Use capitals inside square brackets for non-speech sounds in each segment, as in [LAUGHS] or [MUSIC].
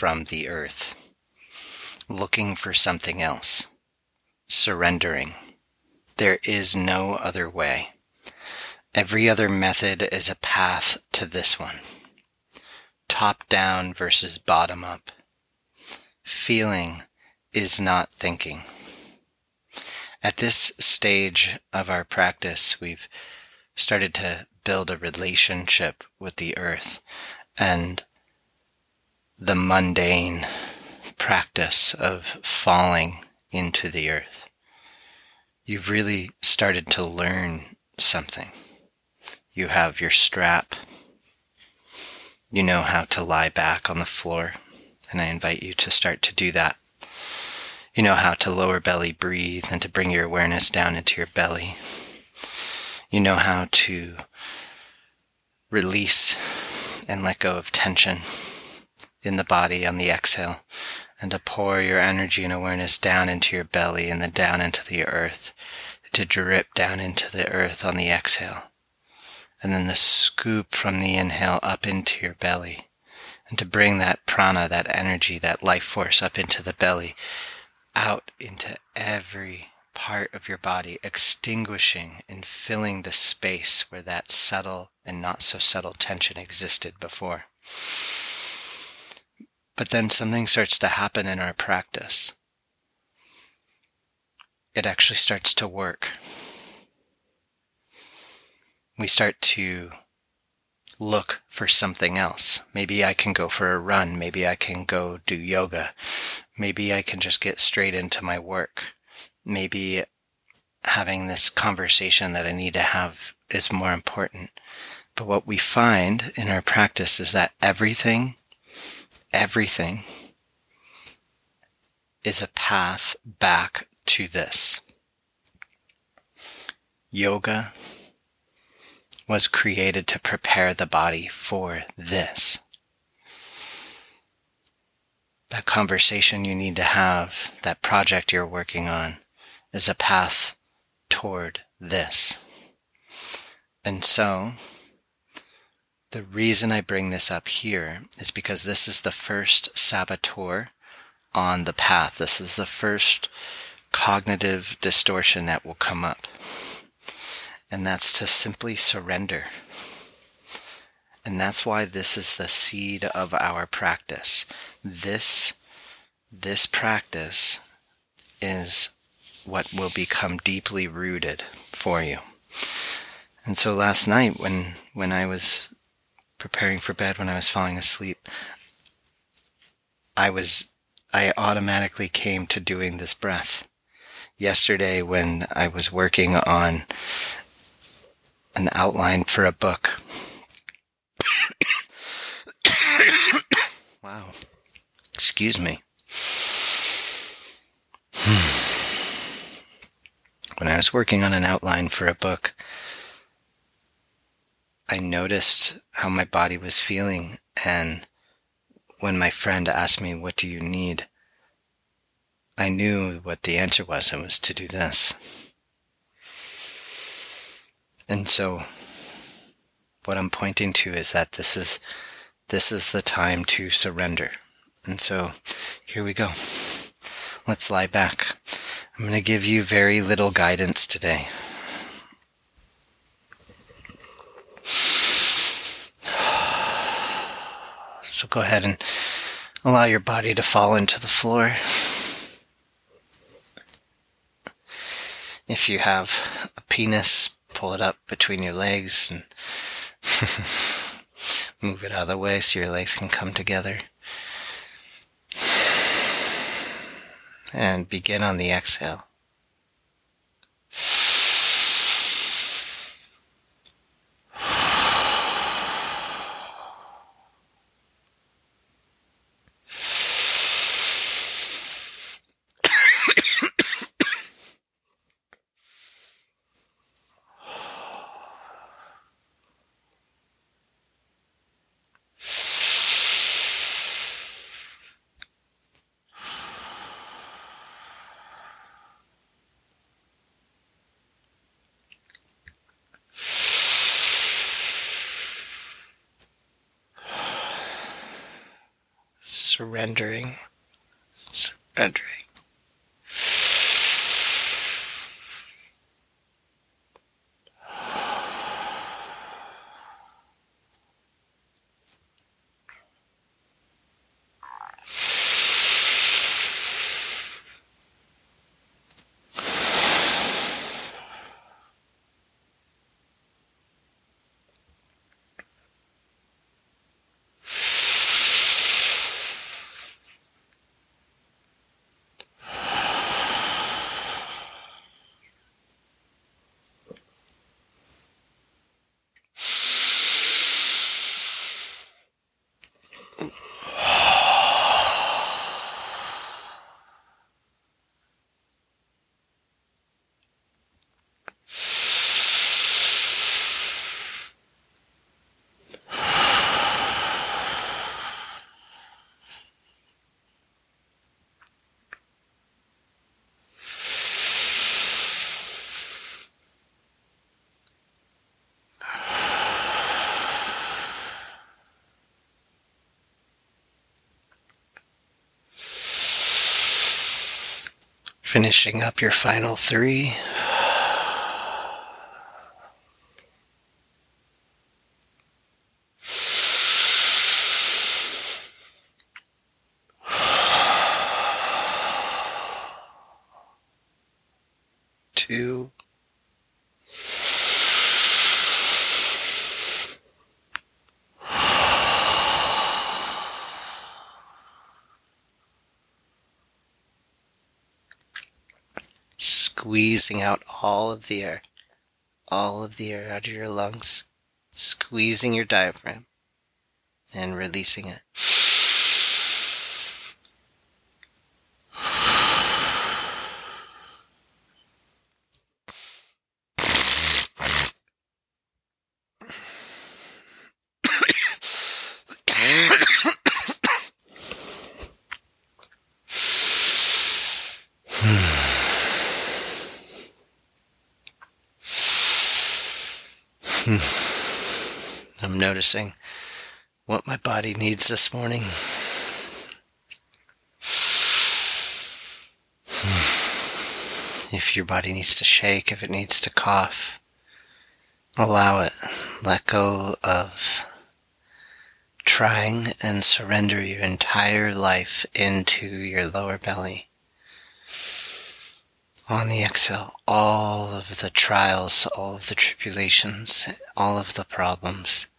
from the earth, looking for something else, surrendering. There is no other way. Every other method is a path to this one. Top down versus bottom up. Feeling is not thinking. At this stage of our practice, we've started to build a relationship with the earth and the mundane practice of falling into the earth. You've really started to learn something. You have your strap. You know how to lie back on the floor, and I invite you to start to do that. You know how to lower belly breathe and to bring your awareness down into your belly. You know how to release and let go of tension in the body on the exhale and to pour your energy and awareness down into your belly and then down into the earth, to drip down into the earth on the exhale. And then the scoop from the inhale up into your belly and to bring that prana, that energy, that life force up into the belly, out into every part of your body, extinguishing and filling the space where that subtle and not so subtle tension existed before. But then something starts to happen in our practice. It actually starts to work. We start to look for something else. Maybe I can go for a run. Maybe I can go do yoga. Maybe I can just get straight into my work. Maybe having this conversation that I need to have is more important. But what we find in our practice is that everything everything is a path back to this. Yoga was created to prepare the body for this. That conversation you need to have, that project you're working on, is a path toward this. And so, the reason I bring this up here is because this is the first saboteur on the path. This is the first cognitive distortion that will come up. And that's to simply surrender. And that's why this is the seed of our practice. This, this practice is what will become deeply rooted for you. And so last night when, when I was preparing for bed when I was falling asleep, I was, I automatically came to doing this breath. Yesterday when I was working on an outline for a book. [COUGHS] wow. Excuse me. [SIGHS] when I was working on an outline for a book, I noticed how my body was feeling. And when my friend asked me, What do you need? I knew what the answer was. It was to do this. And so, what I'm pointing to is that this is this is the time to surrender. And so, here we go. Let's lie back. I'm going to give you very little guidance today. So go ahead and allow your body to fall into the floor. If you have a penis, pull it up between your legs and [LAUGHS] move it out of the way so your legs can come together. And begin on the exhale. Surrendering, surrendering. Finishing up your final three. Squeezing out all of the air, all of the air out of your lungs, squeezing your diaphragm and releasing it. I'm noticing what my body needs this morning. If your body needs to shake, if it needs to cough, allow it. Let go of trying and surrender your entire life into your lower belly. On the exhale, all of the trials, all of the tribulations, all of the problems,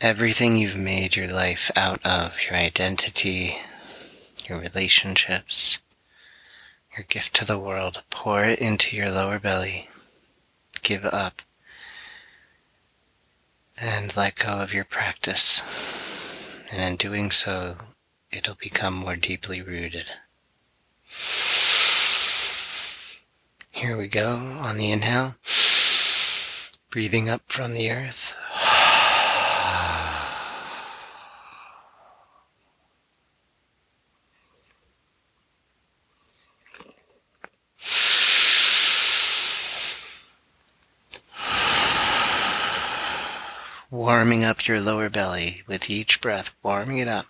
everything you've made your life out of, your identity, your relationships, your gift to the world, pour it into your lower belly. Give up. And let go of your practice. And in doing so, it'll become more deeply rooted. Here we go on the inhale. Breathing up from the earth. Warming up your lower belly with each breath, warming it up.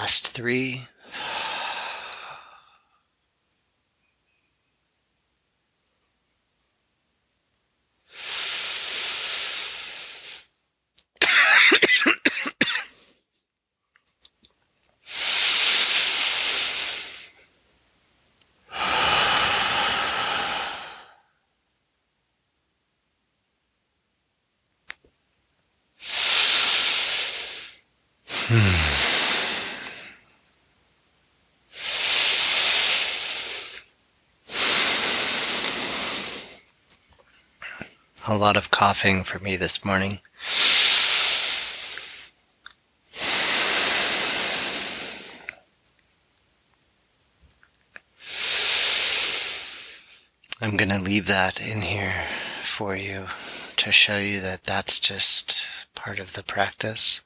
Last three. A lot of coughing for me this morning. I'm going to leave that in here for you to show you that that's just part of the practice.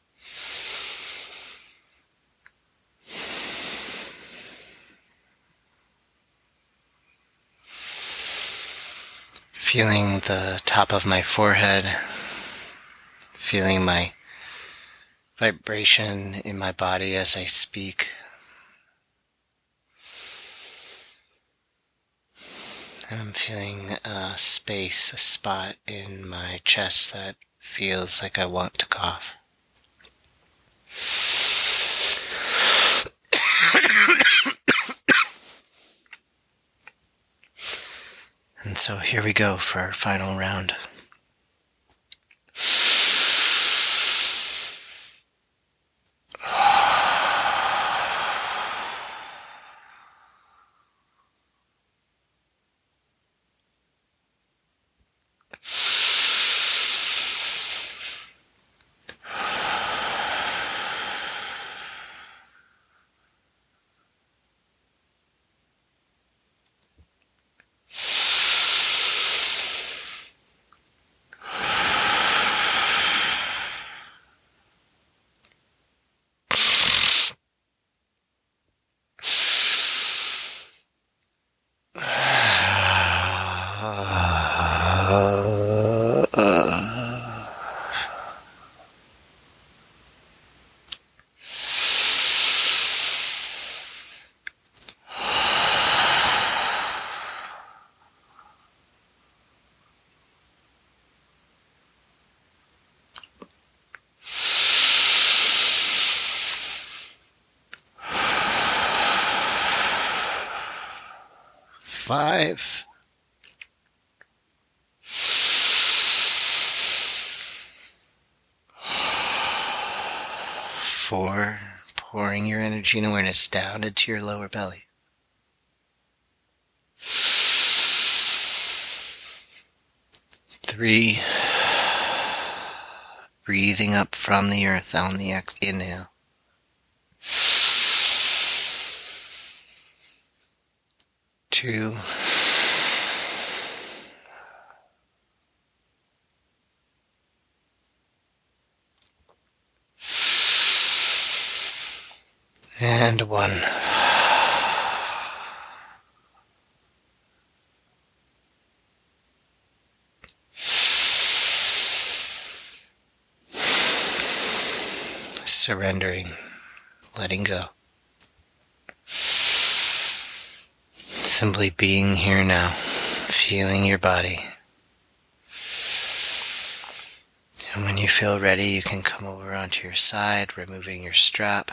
Feeling the top of my forehead, feeling my vibration in my body as I speak. And I'm feeling a space, a spot in my chest that feels like I want to cough. And so here we go for our final round. Five. Four, pouring your energy and awareness down into your lower belly. Three, breathing up from the earth on the inhale. Two. And one. Surrendering, letting go. Simply being here now, feeling your body. And when you feel ready, you can come over onto your side, removing your strap.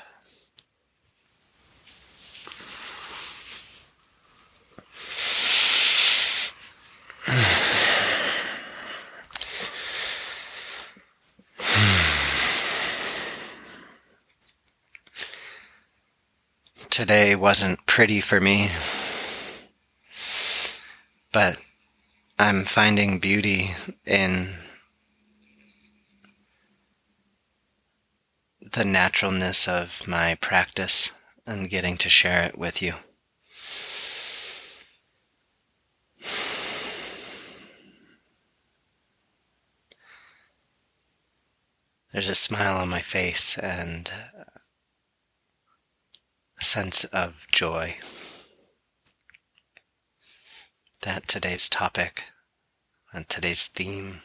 Today wasn't pretty for me, but I'm finding beauty in the naturalness of my practice and getting to share it with you. There's a smile on my face and a sense of joy that today's topic and today's theme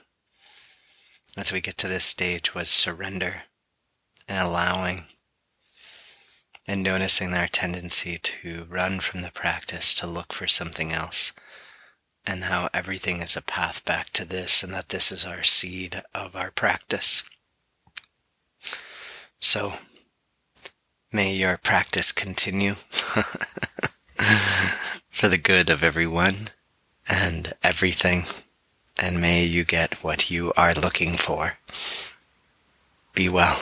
as we get to this stage was surrender and allowing and noticing our tendency to run from the practice to look for something else, and how everything is a path back to this, and that this is our seed of our practice. So, may your practice continue [LAUGHS] for the good of everyone and everything, and may you get what you are looking for. Be well.